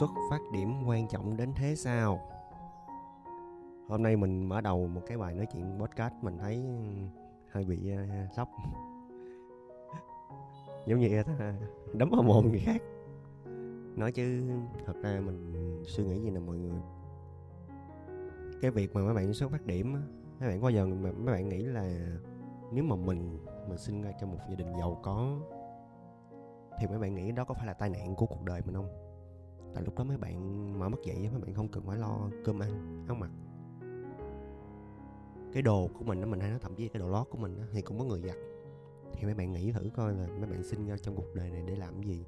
xuất phát điểm quan trọng đến thế sao? Hôm nay mình mở đầu một cái bài nói chuyện podcast mình thấy hơi bị uh, sốc. Giống như ta đấm vào mồm người khác. Nói chứ thật ra mình suy nghĩ gì nè mọi người. Cái việc mà mấy bạn xuất phát điểm mấy bạn có giờ mà mấy bạn nghĩ là nếu mà mình mình sinh ra trong một gia đình giàu có thì mấy bạn nghĩ đó có phải là tai nạn của cuộc đời mình không? Tại lúc đó mấy bạn mở mắt dậy mấy bạn không cần phải lo cơm ăn áo mặc. Cái đồ của mình đó mình hay nói thậm chí cái đồ lót của mình đó, thì cũng có người giặt. Thì mấy bạn nghĩ thử coi là mấy bạn sinh ra trong cuộc đời này để làm cái gì.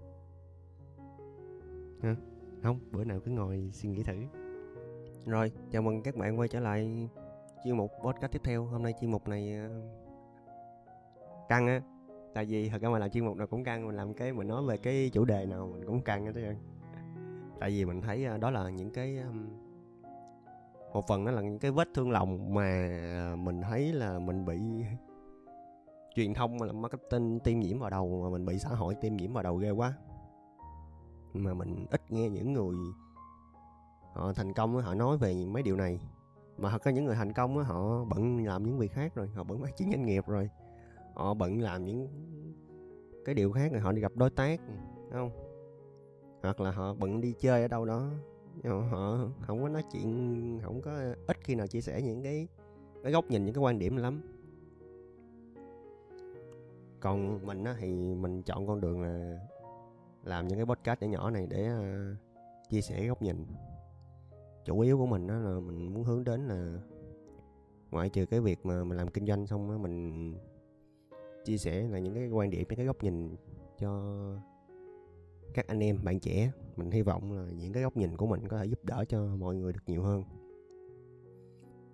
Hả? Không bữa nào cứ ngồi suy nghĩ thử. Rồi chào mừng các bạn quay trở lại chuyên mục podcast tiếp theo. Hôm nay chuyên mục này ờ, căng á. Tại vì thật ra mà làm chuyên mục nào cũng căng mình làm cái mình nói về cái chủ đề nào mình cũng căng hết trơn tại vì mình thấy à, đó là những cái một phần đó là những cái vết thương lòng mà mình thấy là mình bị truyền thông là marketing tiêm nhiễm vào đầu, mà mình bị xã hội tiêm nhiễm vào đầu ghê quá. Mà mình ít nghe những người họ thành công họ nói về mấy điều này. Mà thật ra những người thành công họ bận làm những việc khác rồi, họ bận phát triển doanh nghiệp rồi. Họ bận làm những cái điều khác rồi, họ đi gặp đối tác không? Hoặc là họ bận đi chơi ở đâu đó. Ờ, họ không có nói chuyện không có ít khi nào chia sẻ những cái cái góc nhìn những cái quan điểm lắm. Còn mình á thì mình chọn con đường là làm những cái podcast nhỏ nhỏ này để uh, chia sẻ góc nhìn. Chủ yếu của mình đó là mình muốn hướng đến là ngoại trừ cái việc mà mình làm kinh doanh xong á mình chia sẻ là những cái quan điểm những cái góc nhìn cho các anh em, bạn trẻ. Mình hy vọng là những cái góc nhìn của mình có thể giúp đỡ cho mọi người được nhiều hơn.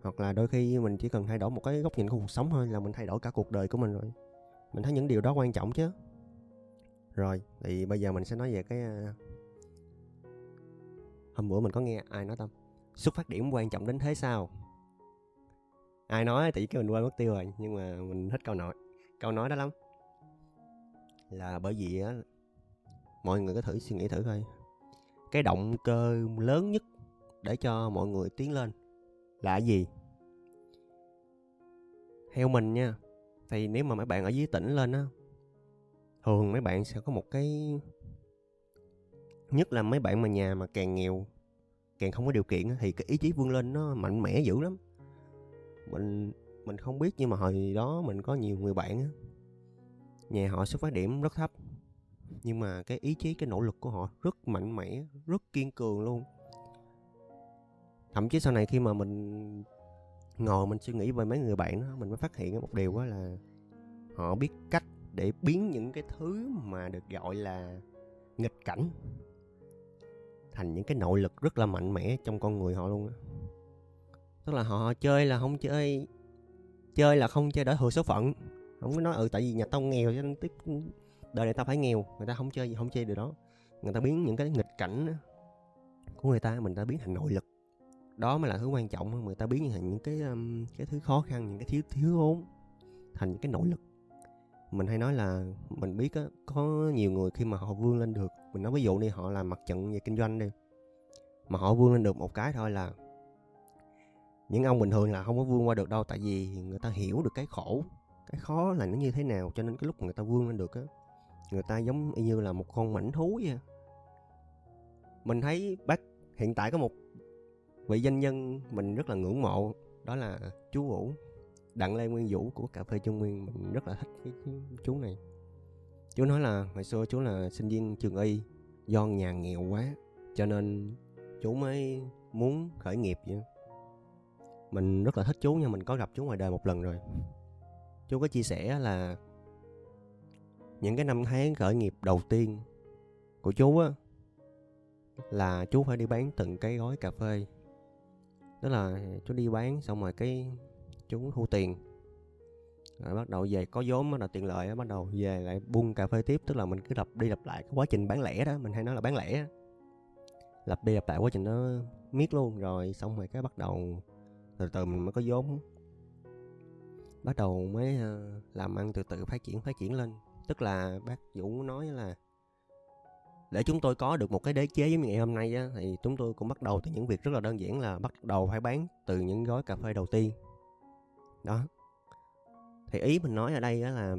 Hoặc là đôi khi mình chỉ cần thay đổi một cái góc nhìn của cuộc sống thôi là mình thay đổi cả cuộc đời của mình rồi. Mình thấy những điều đó quan trọng chứ. Rồi, thì bây giờ mình sẽ nói về cái à, hôm bữa mình có nghe ai nói tâm, xuất phát điểm quan trọng đến thế sao? Ai nói thì cái mình quên mất tiêu rồi, nhưng mà mình thích câu nói câu nói đó lắm. Là bởi vì á mọi người có thử suy nghĩ thử coi. Cái động cơ lớn nhất để cho mọi người tiến lên là gì? Theo mình nha, thì nếu mà mấy bạn ở dưới tỉnh lên á, thường mấy bạn sẽ có một cái, nhất là mấy bạn mà nhà mà càng nghèo, càng không có điều kiện thì cái ý chí vươn lên nó mạnh mẽ dữ lắm. Mình mình không biết nhưng mà hồi đó mình có nhiều người bạn nhà họ xuất phát điểm rất thấp nhưng mà cái ý chí, cái nỗ lực của họ rất mạnh mẽ, rất kiên cường luôn. Thậm chí sau này khi mà mình ngồi mình suy nghĩ về mấy người bạn đó, mình mới phát hiện một điều đó là họ biết cách để biến những cái thứ mà được gọi là nghịch cảnh thành những cái nội lực rất là mạnh mẽ trong con người họ luôn á. Tức là họ chơi là không chơi chơi là không chơi đỡ thừa số phận. Không có nói ừ tại vì nhà tao nghèo cho nên tiếp đời này tao phải nghèo người ta không chơi gì không chơi điều đó. Người ta biến những cái nghịch cảnh của người ta mình ta biến thành nội lực. Đó mới là thứ quan trọng người ta biến thành những cái um, cái thứ khó khăn những cái thiếu thiếu thốn thành những cái nội lực. Mình hay nói là mình biết á có nhiều người khi mà họ vươn lên được mình nói ví dụ đi họ làm mặt trận về kinh doanh đi mà họ vươn lên được một cái thôi là những ông bình thường là không có vươn qua được đâu tại vì người ta hiểu được cái khổ cái khó là nó như thế nào cho nên cái lúc người ta vươn lên được á người ta giống y như là một con mảnh thú vậy mình thấy bác hiện tại có một vị danh nhân mình rất là ngưỡng mộ, đó là chú vũ. Đặng lê nguyên vũ của cà phê trung nguyên, mình rất là thích cái chú này. Chú nói là hồi xưa chú là sinh viên trường y, do nhà nghèo quá, cho nên chú mới muốn khởi nghiệp vậy mình rất là thích chú nha, mình có gặp chú ngoài đời một lần rồi. Chú có chia sẻ là những cái năm tháng khởi nghiệp đầu tiên của chú á, là chú phải đi bán từng cái gói cà phê. Tức là chú đi bán xong rồi cái chú thu tiền. Rồi bắt đầu về, có vốn bắt đầu tiền lợi bắt đầu về lại buôn cà phê tiếp. Tức là mình cứ lặp đi lặp lại cái quá trình bán lẻ đó, mình hay nói là bán lẻ lặp đi lặp lại quá trình nó miết luôn, rồi xong rồi cái bắt đầu từ từ mình mới có vốn. Bắt đầu mới ờ, làm ăn từ từ, phát triển phát triển lên tức là bác vũ nói là để chúng tôi có được một cái đế chế giống như ngày hôm nay á, thì chúng tôi cũng bắt đầu từ những việc rất là đơn giản là bắt đầu phải bán từ những gói cà phê đầu tiên. Đó. Thì ý mình nói ở đây á là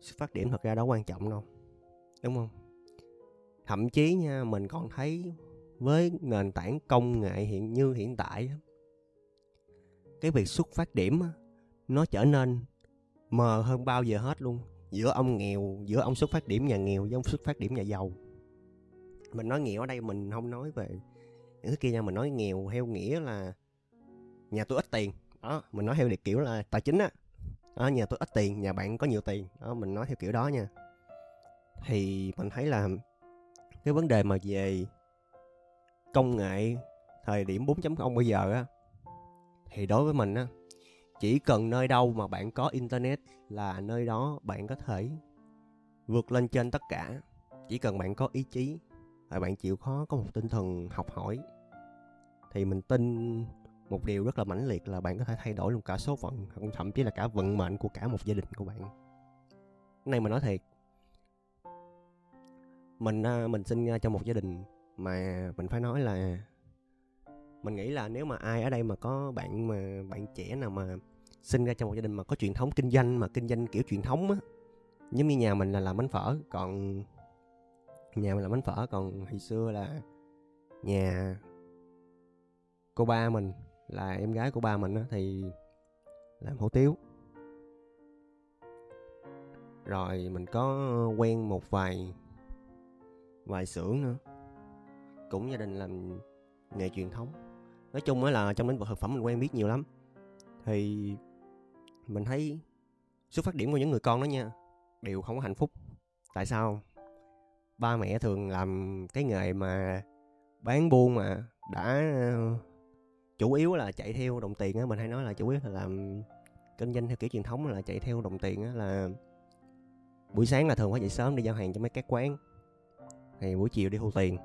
xuất phát điểm thật ra đó quan trọng đâu đúng không? Thậm chí nha mình còn thấy với nền tảng công nghệ hiện như hiện tại cái việc xuất phát điểm nó trở nên mờ hơn bao giờ hết luôn giữa ông nghèo giữa ông xuất phát điểm nhà nghèo với ông xuất phát điểm nhà giàu. Mình nói nghèo ở đây mình không nói về những thứ kia nha mình nói nghèo theo nghĩa là nhà tôi ít tiền. Đó mình nói theo được kiểu là tài chính á. Đó, nhà tôi ít tiền nhà bạn có nhiều tiền. Đó mình nói theo kiểu đó nha. Thì mình thấy là cái vấn đề mà về công nghệ thời điểm 4.0 bây giờ á thì đối với mình á chỉ cần nơi đâu mà bạn có internet là nơi đó bạn có thể vượt lên trên tất cả. Chỉ cần bạn có ý chí và bạn chịu khó có một tinh thần học hỏi, thì mình tin một điều rất là mãnh liệt là bạn có thể thay đổi luôn cả số phận, thậm chí là cả vận mệnh của cả một gia đình của bạn. Cái này mình nói thiệt, mình à, mình sinh à, ra trong một gia đình mà mình phải nói là mình nghĩ là nếu mà ai ở đây mà có bạn mà bạn trẻ nào mà sinh ra trong một gia đình mà có truyền thống kinh doanh, mà kinh doanh kiểu truyền thống á. Giống như nhà mình là làm bánh phở, còn nhà mình làm bánh phở, còn hồi xưa là nhà cô ba mình, là em gái của ba mình á, thì làm hủ tiếu. Rồi mình có quen một vài vài xưởng nữa, cũng gia đình làm nghề truyền thống. Nói chung á là trong lĩnh vực thực phẩm mình quen biết nhiều lắm. Thì mình thấy xuất phát điểm của những người con đó nha, đều không có hạnh phúc. Tại sao? Ba mẹ thường làm cái nghề mà bán buôn mà đã ờ, chủ yếu là chạy theo đồng tiền á, mình hay nói là chủ yếu là làm kinh doanh theo kiểu truyền thống là chạy theo đồng tiền á, là buổi sáng là thường phải dậy sớm đi giao hàng cho mấy các quán. Thì buổi chiều đi thu tiền,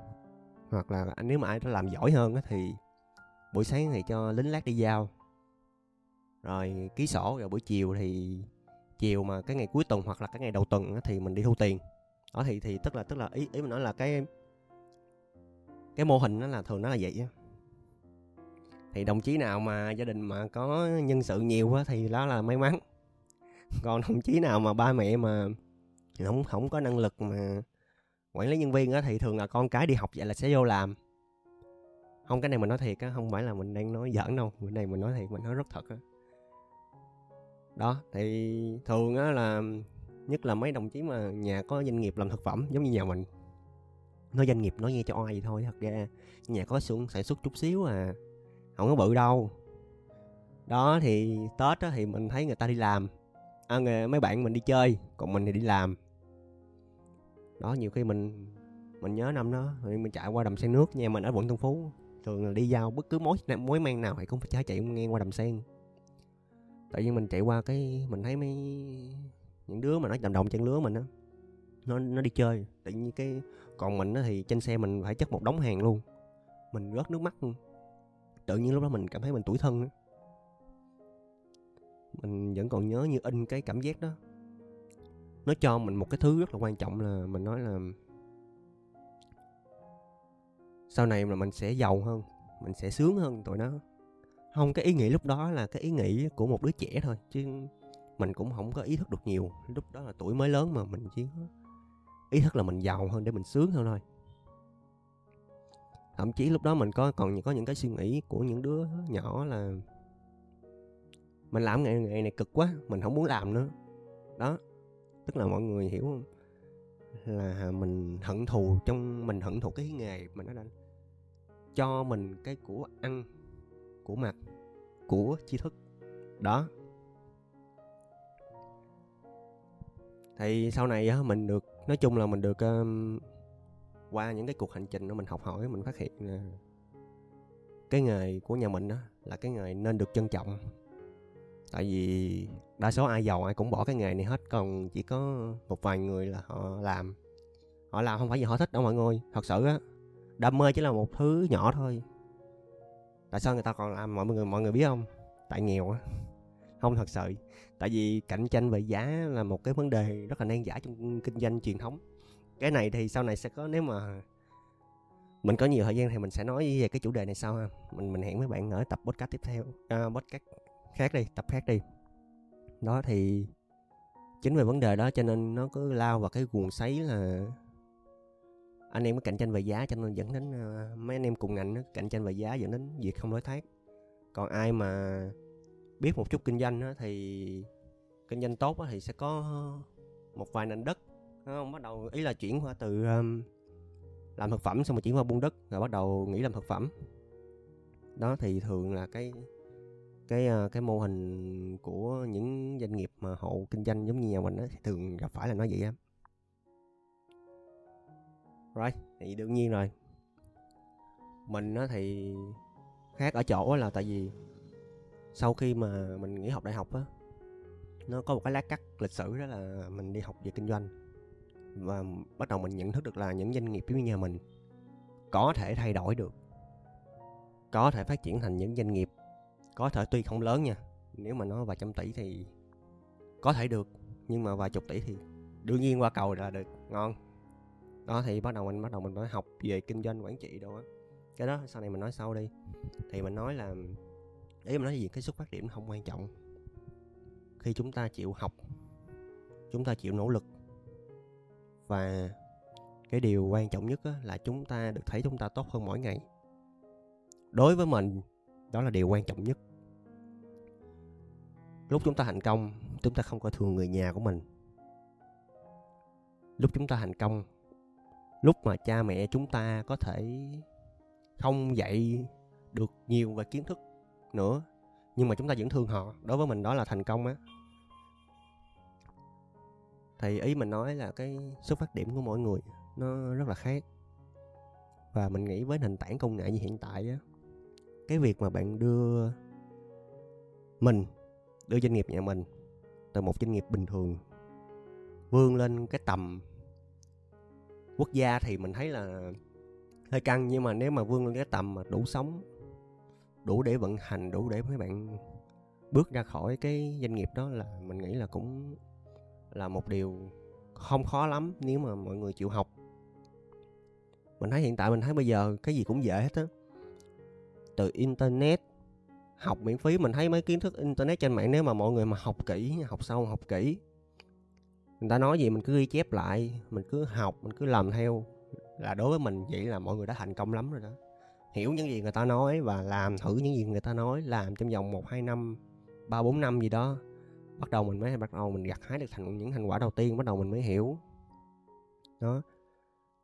hoặc là nếu mà ai đã làm giỏi hơn á thì buổi sáng thì cho lính lát đi giao rồi ký sổ rồi buổi chiều thì chiều mà cái ngày cuối tuần hoặc là cái ngày đầu tuần thì mình đi thu tiền. Đó, thì thì tức là tức là ý ý mình nói là cái cái mô hình nó là, thường nó là vậy á. Thì đồng chí nào mà gia đình mà có nhân sự nhiều á thì đó là may mắn. Còn đồng chí nào mà ba mẹ mà không không có năng lực mà quản lý nhân viên á thì thường là con cái đi học vậy là sẽ vô làm. Không, cái này mình nói thiệt á, không phải là mình đang nói giỡn đâu. Cái này mình nói thiệt, mình nói rất thật á đó thì thường á là nhất là mấy đồng chí mà nhà có doanh nghiệp làm thực phẩm giống như nhà mình nói doanh nghiệp nói nghe cho oai vậy thôi thật ra nhà có xưởng sản xuất chút xíu à không có bự đâu. Đó thì tết á, thì mình thấy người ta đi làm à, mấy bạn mình đi chơi còn mình thì đi làm. Đó nhiều khi mình mình nhớ năm đó thì mình chạy qua đầm sen nước nhà mình ở quận tân phú thường là đi giao bất cứ mối mối mang nào thì cũng phải chạy ngang qua đầm sen tại vì mình chạy qua cái mình thấy mấy những đứa mà nó đồng đồng chân lứa mình á, nó nó đi chơi. Tự nhiên cái, còn mình á thì trên xe mình phải chất một đống hàng luôn. Mình rớt nước mắt luôn. Tự nhiên lúc đó mình cảm thấy mình tuổi thân á. Mình vẫn còn nhớ như in cái cảm giác đó. Nó cho mình một cái thứ rất là quan trọng là mình nói là sau này là mình sẽ giàu hơn, mình sẽ sướng hơn tụi nó không cái ý nghĩ lúc đó là cái ý nghĩ của một đứa trẻ thôi, chứ mình cũng không có ý thức được nhiều. Lúc đó là tuổi mới lớn mà mình chỉ ý thức là mình giàu hơn để mình sướng hơn thôi. Thậm chí lúc đó mình có, còn có những cái suy nghĩ của những đứa nhỏ là mình làm nghề nghề này cực quá, mình không muốn làm nữa. Đó, tức là mọi người hiểu không? Là mình hận thù trong, mình hận thù cái nghề mình nó đã cho mình cái của ăn của mặt của tri thức. Đó. Thì sau này mình được nói chung là mình được um, qua những cái cuộc hành trình đó mình học hỏi mình phát hiện cái nghề của nhà mình đó là cái nghề nên được trân trọng. Tại vì đa số ai giàu ai cũng bỏ cái nghề này hết còn chỉ có một vài người là họ làm. Họ làm không phải vì họ thích đâu mọi người thật sự á. Đam mê chỉ là một thứ nhỏ thôi tại sao người ta còn làm mọi người mọi người biết không? Tại nghèo á. Không thật sự. Tại vì cạnh tranh về giá là một cái vấn đề rất là nan giải trong kinh doanh truyền thống. Cái này thì sau này sẽ có nếu mà mình có nhiều thời gian thì mình sẽ nói về cái chủ đề này sau ha. Mình mình hẹn với bạn ở tập podcast tiếp theo à, podcast khác đi tập khác đi. Đó thì chính về vấn đề đó cho nên nó cứ lao vào cái guồng sấy là anh em có cạnh tranh về giá cho nên dẫn đến uh, mấy anh em cùng ngành nó cạnh tranh về giá dẫn đến việc không đối tác còn ai mà biết một chút kinh doanh đó, thì kinh doanh tốt đó, thì sẽ có một vài nền đất không? Bắt đầu ý là chuyển qua từ um, làm thực phẩm xong rồi chuyển qua buôn đất rồi bắt đầu nghĩ làm thực phẩm. Đó thì thường là cái cái ờ, cái mô hình của những doanh nghiệp mà hộ kinh doanh giống như nhà mình đó, thì thường gặp phải là nó vậy á rồi thì đương nhiên rồi. Mình á thì khác ở chỗ là tại vì sau khi mà mình nghỉ học đại học á, nó có một cái lá cắt lịch sử đó là mình đi học về kinh doanh. Và bắt đầu mình nhận thức được là những doanh nghiệp giống như nhà mình có thể thay đổi được, có thể phát triển thành những doanh nghiệp có thể tuy không lớn nha, nếu mà nó vài trăm tỷ thì có thể được, nhưng mà vài chục tỷ thì đương nhiên qua cầu là được, ngon đó, thì bắt đầu mình, bắt đầu mình mới học về kinh doanh, quản trị đâu á. Cái đó, sau này mình nói sau đi. Thì mình nói là, ý mình nói gì, cái xuất phát điểm không quan trọng. Khi chúng ta chịu học, chúng ta chịu nỗ lực. Và cái điều quan trọng nhất là chúng ta được thấy chúng ta tốt hơn mỗi ngày. Đối với mình, đó là điều quan trọng nhất. Lúc chúng ta thành công, chúng ta không coi thường người nhà của mình. Lúc chúng ta thành công lúc mà cha mẹ chúng ta có thể không dạy được nhiều về kiến thức nữa, nhưng mà chúng ta vẫn thương họ, đối với mình đó là thành công á. Thì ý mình nói là cái xuất phát điểm của mỗi người nó rất là khác. Và mình nghĩ với nền tảng công nghệ như hiện tại á, cái việc mà bạn đưa mình, đưa doanh nghiệp nhà mình từ một doanh nghiệp bình thường vươn lên cái tầm quốc gia thì mình thấy là hơi căng, nhưng mà nếu mà vươn lên cái tầm mà đủ sống, đủ để vận hành, đủ để mấy bạn bước ra khỏi cái doanh nghiệp đó là mình nghĩ là cũng là một điều không khó lắm nếu mà mọi người chịu học. Mình thấy hiện tại mình thấy bây giờ cái gì cũng dễ hết á. Từ internet, học miễn phí, mình thấy mấy kiến thức internet trên mạng nếu mà mọi người mà học kỹ, học sâu, học kỹ người ta nói gì mình cứ ghi chép lại, mình cứ học, mình cứ làm theo. Là đối với mình vậy là mọi người đã thành công lắm rồi đó. Hiểu những gì người ta nói và làm thử những gì người ta nói, làm trong vòng một, hai năm, ba, bốn năm gì đó. Bắt đầu mình mới, bắt đầu mình gặt hái được thành, những thành quả đầu tiên, bắt đầu mình mới hiểu. Đó.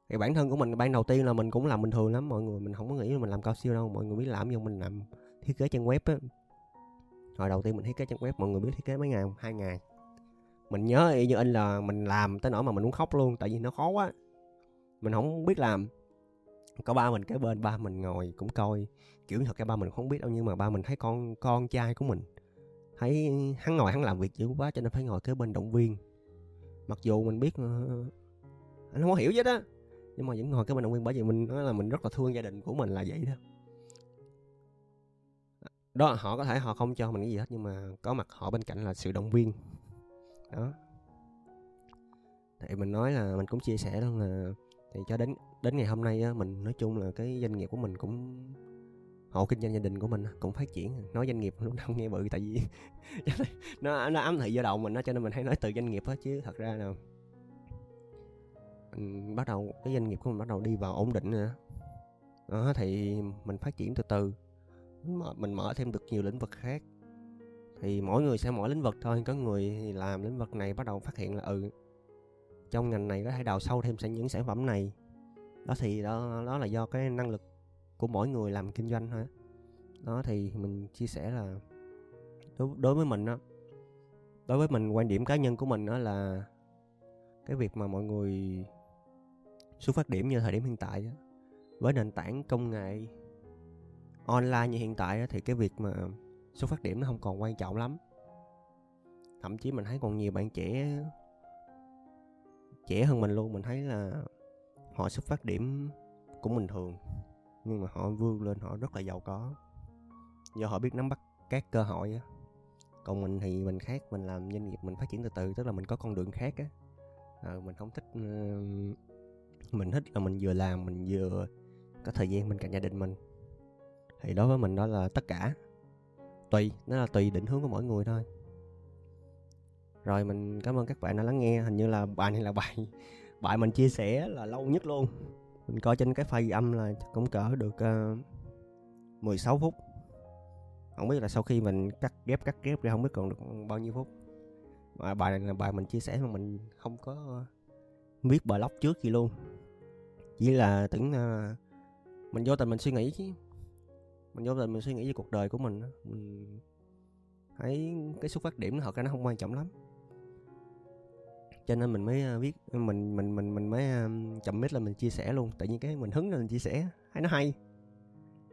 Thì bản thân của mình, ban đầu tiên là mình cũng làm bình thường lắm, mọi người, mình không có nghĩ là mình làm cao siêu đâu, mọi người biết làm nhưng mình làm thiết kế trang web á. Hồi đầu tiên mình thiết kế trang web, mọi người biết thiết kế mấy ngày không? Hai ngày mình nhớ y như anh là mình làm tới nỗi mà mình muốn khóc luôn tại vì nó khó quá. Mình không biết làm. Có ba mình kế bên ba mình ngồi cũng coi. Kiểu thật ra ba mình không biết đâu nhưng mà ba mình thấy con con trai của mình thấy hắn ngồi hắn làm việc dữ quá cho nên phải ngồi kế bên động viên. Mặc dù mình biết uh, anh không có hiểu hết đó, nhưng mà vẫn ngồi kế bên động viên bởi vì mình nói là mình rất là thương gia đình của mình là vậy đó. Đó họ có thể họ không cho mình cái gì hết nhưng mà có mặt họ bên cạnh là sự động viên đó. Thì mình nói là mình cũng chia sẻ luôn là thì cho đến đến ngày hôm nay á, mình nói chung là cái doanh nghiệp của mình cũng hộ kinh doanh gia đình của mình cũng phát triển. Nói doanh nghiệp lúc nào nghe bự, tại vì nó nó ám thị vô đầu mình nó cho nên mình hay nói từ doanh nghiệp hết chứ thật ra là mình bắt đầu, cái doanh nghiệp của mình bắt đầu đi vào ổn định nữa đó, thì mình phát triển từ từ mình mở thêm được nhiều lĩnh vực khác thì mỗi người sẽ mỗi lĩnh vực thôi có người thì làm lĩnh vực này bắt đầu phát hiện là ừ trong ngành này có thể đào sâu thêm những sản phẩm này. Đó thì đó đó là do cái năng lực của mỗi người làm kinh doanh thôi đó thì mình chia sẻ là đối, đối với mình đó đối với mình quan điểm cá nhân của mình đó là cái việc mà mọi người xuất phát điểm như thời điểm hiện tại đó, với nền tảng công nghệ online như hiện tại đó, thì cái việc mà xuất phát điểm nó không còn quan trọng lắm. Thậm chí mình thấy còn nhiều bạn trẻ trẻ hơn mình luôn mình thấy là họ xuất phát điểm cũng bình thường nhưng mà họ vươn lên họ rất là giàu có. Do họ biết nắm bắt các cơ hội á. Còn mình thì mình khác mình làm doanh nghiệp mình phát triển từ từ tức là mình có con đường khác á. À, mình không thích mình thích là mình vừa làm mình vừa có thời gian bên cạnh gia đình mình. Thì đối với mình đó là tất cả tùy nó là tùy định hướng của mỗi người thôi. Rồi mình cảm ơn các bạn đã lắng nghe hình như là bài này là bài bài mình chia sẻ là lâu nhất luôn. Mình coi trên cái file âm là cũng cỡ được ờ, uh, 16 phút. Không biết là sau khi mình cắt ghép cắt ghép thì không biết còn được bao nhiêu phút. Mà bài này là bài mình chia sẻ mà mình không có viết blog trước gì luôn. Chỉ là tưởng uh, mình vô tình mình suy nghĩ chứ mình vô tình mình suy nghĩ về cuộc đời của mình mình thấy cái xuất phát điểm thật ra nó không quan trọng lắm. Cho nên mình mới ờ, viết ờ, mình mình mình mình mới ờ, chậm mít là mình chia sẻ luôn. Tự nhiên cái mình hứng lên mình chia sẻ, thấy nó hay.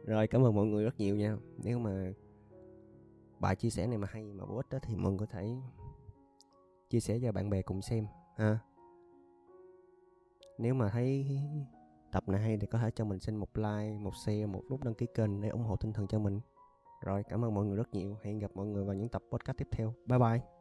Rồi, cảm ơn mọi người rất nhiều nha. Nếu mà bài chia sẻ này mà hay mà bổ ích đó thì mọi người có thể chia sẻ cho bạn bè cùng xem, ha. Nếu mà thấy tập này hay thì có thể cho mình xin một like, một share, một nút đăng ký kênh để ủng hộ tinh thần cho mình. Rồi, cảm ơn mọi người rất nhiều. Hẹn gặp mọi người vào những tập podcast tiếp theo. Bye bye.